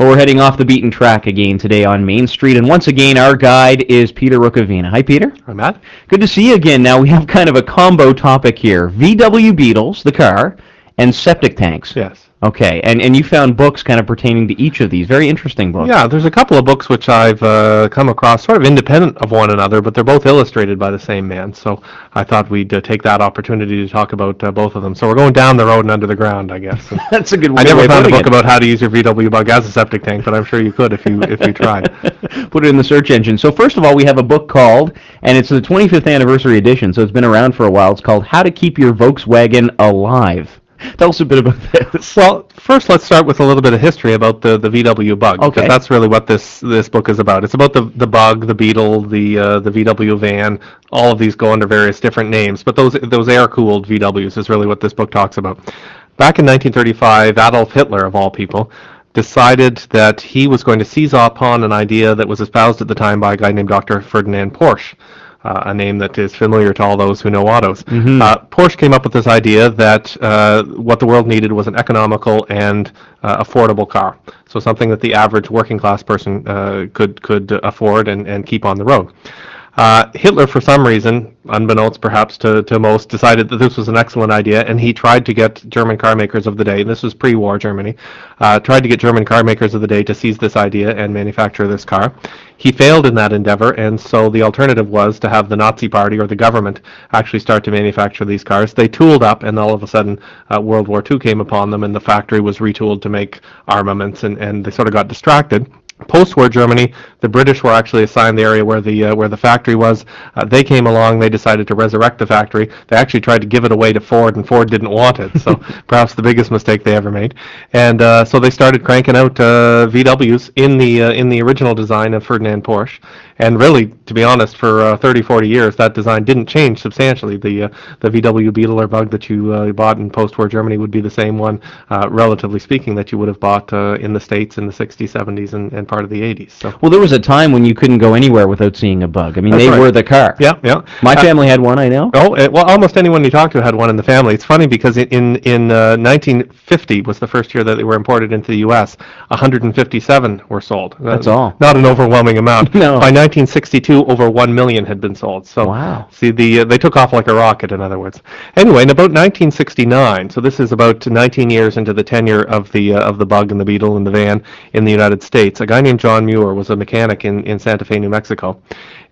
Well, we're heading off the beaten track again today on Main Street, and once again, our guide is Peter Rukavina. Hi, Peter. Hi, Matt. Good to see you again. Now, we have kind of a combo topic here VW Beetles, the car, and septic tanks. Yes. Okay, and, and you found books kind of pertaining to each of these. Very interesting books. Yeah, there's a couple of books which I've uh, come across sort of independent of one another, but they're both illustrated by the same man. So I thought we'd uh, take that opportunity to talk about uh, both of them. So we're going down the road and under the ground, I guess. That's a good way I never found a book it. about how to use your VW bug as a septic tank, but I'm sure you could if you if you tried. Put it in the search engine. So first of all, we have a book called, and it's the 25th anniversary edition, so it's been around for a while. It's called How to Keep Your Volkswagen Alive. Tell us a bit about this. Well, first let's start with a little bit of history about the, the VW bug, Okay. because that's really what this this book is about. It's about the the bug, the Beetle, the uh, the VW van. All of these go under various different names, but those those air cooled VWs is really what this book talks about. Back in 1935, Adolf Hitler, of all people, decided that he was going to seize upon an idea that was espoused at the time by a guy named Dr. Ferdinand Porsche uh, a name that is familiar to all those who know autos. Uh, Porsche came up with this idea that uh, what the world needed was an economical and uh, affordable car. So something that the average working class person uh, could could afford and, and keep on the road. Uh, Hitler, for some reason, unbeknownst perhaps to, to most, decided that this was an excellent idea, and he tried to get German car makers of the day, and this was pre-war Germany, uh, tried to get German car makers of the day to seize this idea and manufacture this car. He failed in that endeavor, and so the alternative was to have the Nazi Party or the government actually start to manufacture these cars. They tooled up, and all of a sudden, uh, World War II came upon them, and the factory was retooled to make armaments, and, and they sort of got distracted. Post-war Germany, the British were actually assigned the area where the uh, where the factory was. Uh, they came along. They decided to resurrect the factory. They actually tried to give it away to Ford, and Ford didn't want it. So perhaps the biggest mistake they ever made. And uh, so they started cranking out uh, VWs in the uh, in the original design of Ferdinand Porsche. And really, to be honest, for uh, 30, 40 years, that design didn't change substantially. The uh, the VW Beetle or Bug that you uh, bought in post-war Germany would be the same one, uh, relatively speaking, that you would have bought uh, in the States in the 60s, 70s, and, and part of the 80s. So. Well, there was a time when you couldn't go anywhere without seeing a bug. I mean, That's they right. were the car. Yeah, yeah. My Uh, family had one, I know. Oh, eh, well, almost anyone you talked to had one in the family. It's funny because in in, in uh, 1950 was the first year that they were imported into the U.S. 157 were sold. That's all. Not an overwhelming amount. No. By 1962, over one million had been sold. So Wow. See, the uh, they took off like a rocket. In other words. Anyway, in about 1969, so this is about 19 years into the tenure of the uh, of the bug and the beetle and the van in the United States. A guy named John Muir was a mechanic in in Santa Fe, New Mexico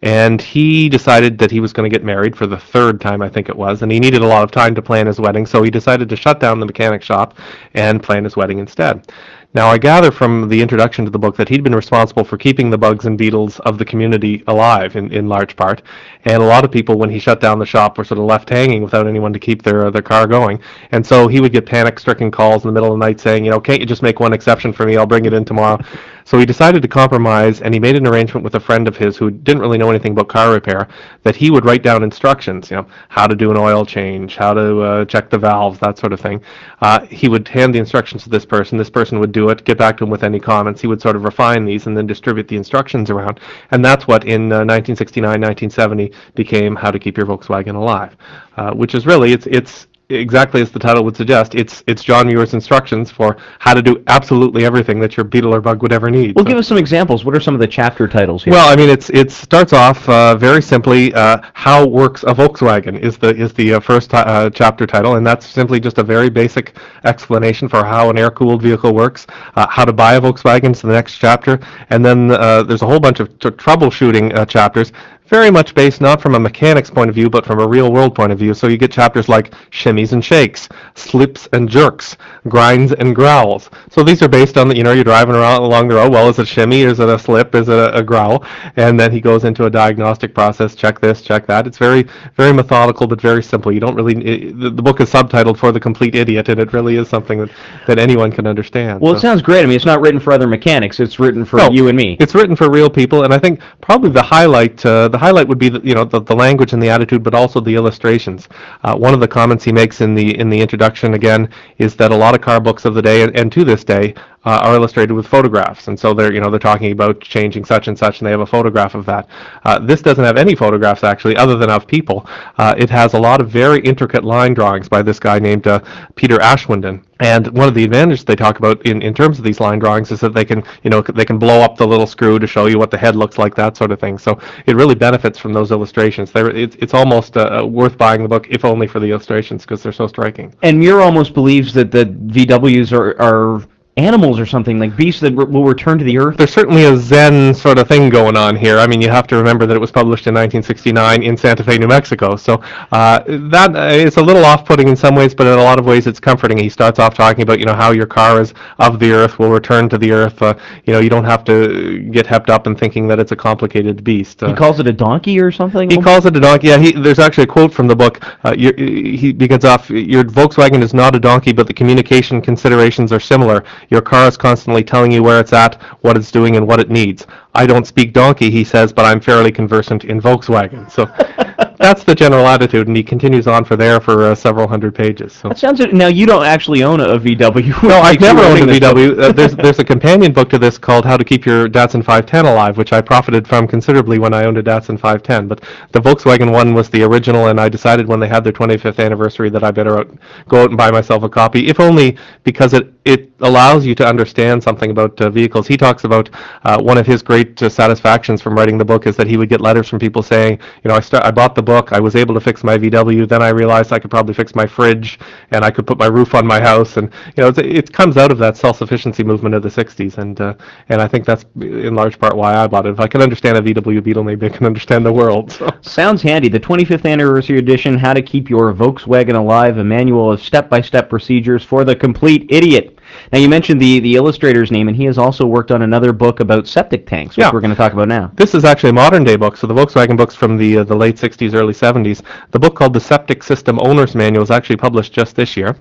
and he decided that he was going to get married for the third time, I think it was, and he needed a lot of time to plan his wedding, so he decided to shut down the mechanic shop and plan his wedding instead. Now, I gather from the introduction to the book that he'd been responsible for keeping the bugs and beetles of the community alive in, in large part, and a lot of people, when he shut down the shop, were sort of left hanging without anyone to keep their uh, their car going, and so he would get panic-stricken calls in the middle of the night saying, you know, can't you just make one exception for me? I'll bring it in tomorrow. So he decided to compromise, and he made an arrangement with a friend of his who didn't really know anything about car repair, that he would write down instructions, you know, how to do an oil change, how to uh, check the valves, that sort of thing. Uh, he would hand the instructions to this person. This person would do it, get back to him with any comments. He would sort of refine these and then distribute the instructions around. And that's what in uh, 1969, 1970 became How to Keep Your Volkswagen Alive, uh, which is really, it's, it's exactly as the title would suggest, it's it's John Muir's instructions for how to do absolutely everything that your beetle or bug would ever need. Well, So- give us some examples. What are some of the chapter titles here? well, I mean, it's it starts off uh, very simply. Uh, how works a Volkswagen is the is the uh, first ti- uh, chapter title, and that's simply just a very basic explanation for how an air-cooled vehicle works. Uh, how to buy a Volkswagen is the next chapter, and then uh, there's a whole bunch of t- troubleshooting uh, chapters. Very much based not from a mechanic's point of view, but from a real world point of view. So you get chapters like shimmies and shakes, slips and jerks, grinds and growls. So these are based on the, you know, you're driving around along the road. Well, is it a shimmy? Is it a slip? Is it a, a growl? And then he goes into a diagnostic process. Check this, check that. It's very, very methodical, but very simple. You don't really. It, the, the book is subtitled for the complete idiot, and it really is something that, that anyone can understand. well, it sounds great. I mean, it's not written for other mechanics. It's written for No, you and me. It's written for real people, and I think probably the highlight uh, the highlight would be the, you know the, the language and the attitude, but also the illustrations. Uh, one of the comments he makes in the in the introduction again is that a lot of car books of the day and, and to this day uh, are illustrated with photographs, and so they're you know they're talking about changing such and such, and they have a photograph of that. Uh, this doesn't have any photographs actually, other than of people. Uh, it has a lot of very intricate line drawings by this guy named uh, Peter Aschwanden. And one of the advantages they talk about in, in terms of these line drawings is that they can, you know, they can blow up the little screw to show you what the head looks like, that sort of thing. So it really benefits from those illustrations. They're, it's, it's almost uh, worth buying the book, if only for the illustrations, because they're so striking. And Muir almost believes that the VWs are, are animals or something, like beasts that re- will return to the earth. There's certainly a Zen sort of thing going on here. I mean, you have to remember that it was published in 1969 in Santa Fe, New Mexico. So uh, that uh, is a little off-putting in some ways, but in a lot of ways it's comforting. He starts off talking about, you know, how your car is of the earth, will return to the earth. Uh, you know, you don't have to get hepped up in thinking that it's a complicated beast. Uh, He calls it a donkey or something? he calls it a donkey. Yeah, he, there's actually a quote from the book. Uh, he begins off, "Your Volkswagen is not a donkey, but the communication considerations are similar. Your car is constantly telling you where it's at, what it's doing, and what it needs. I don't speak donkey," he says, "but I'm fairly conversant in Volkswagen." So that's the general attitude, and he continues on for there for uh, several hundred pages. So. That sounds. Now you don't actually own a VW. No, I've never owned a reading this book. VW. Uh, there's there's a companion book to this called How to Keep Your Datsun 510 Alive, which I profited from considerably when I owned a Datsun 510. But the Volkswagen one was the original, and I decided when they had their 25th anniversary that I better out, go out and buy myself a copy, if only because it it allows you to understand something about uh, vehicles. He talks about uh, one of his great uh, satisfactions from writing the book is that he would get letters from people saying, you know, I start, I bought the book, I was able to fix my VW, then I realized I could probably fix my fridge, and I could put my roof on my house, and you know, it comes out of that self-sufficiency movement of the '60s, and uh, and I think that's in large part why I bought it. If I can understand a VW Beetle, maybe I can understand the world. So. Sounds handy. The 25th anniversary edition, How to Keep Your Volkswagen Alive, a manual of step-by-step procedures for the complete idiot. Now you mentioned the the illustrator's name, and he has also worked on another book about septic tanks, which Yeah. we're going to talk about now. This is actually a modern day book. So the Volkswagen books from the uh, the late 60s, early 70s. The book called The Septic System Owner's Manual is actually published just this year.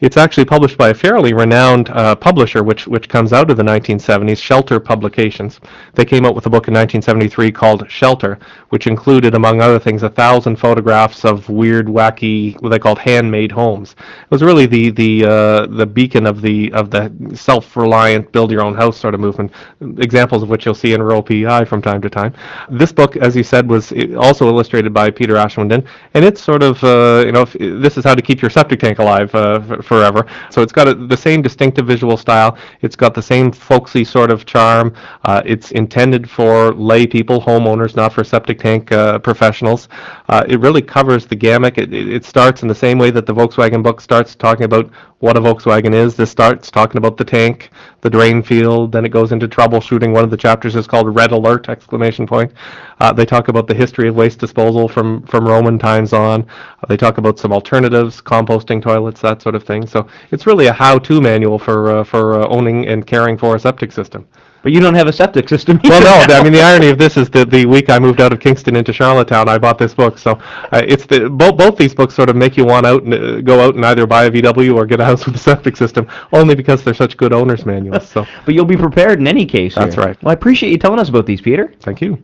It's actually published by a fairly renowned uh, publisher, which which comes out of the 1970s, Shelter Publications. They came out with a book in 1973 called Shelter, which included, among other things, a thousand photographs of weird, wacky, what they called handmade homes. It was really the the uh, the beacon of the of the self-reliant, build-your-own-house sort of movement. Examples of which you'll see in Rural PEI from time to time. This book, as you said, was also illustrated by Peter Aschwanden, and it's sort of uh, you know if, this is how to keep your septic tank alive uh, f- forever. So it's got a, the same distinctive visual style. It's got the same folksy sort of charm. Uh, it's intended for lay people, homeowners, not for septic tank uh, professionals. Uh, it really covers the gamut. It, it, starts in the same way that the Volkswagen book starts talking about what a Volkswagen is. This starts talking about the tank, the drain field, then it goes into troubleshooting. One of the chapters is called Red Alert! Exclamation point. Uh, they talk about the history of waste disposal from from Roman times on. Uh, they talk about some alternatives, composting toilets, that sort of thing. So it's really a how-to manual for uh, for uh, owning and caring for a septic system. But you don't have a septic system. Well, no. I mean the irony of this is that the week I moved out of Kingston into Charlottetown, I bought this book. So uh, it's the both both these books sort of make you want out and uh, go out and either buy a VW or get a house with a septic system, only because they're such good owners manuals. So But you'll be prepared in any case. That's here. right. Well, I appreciate you telling us about these, Peter. thank you.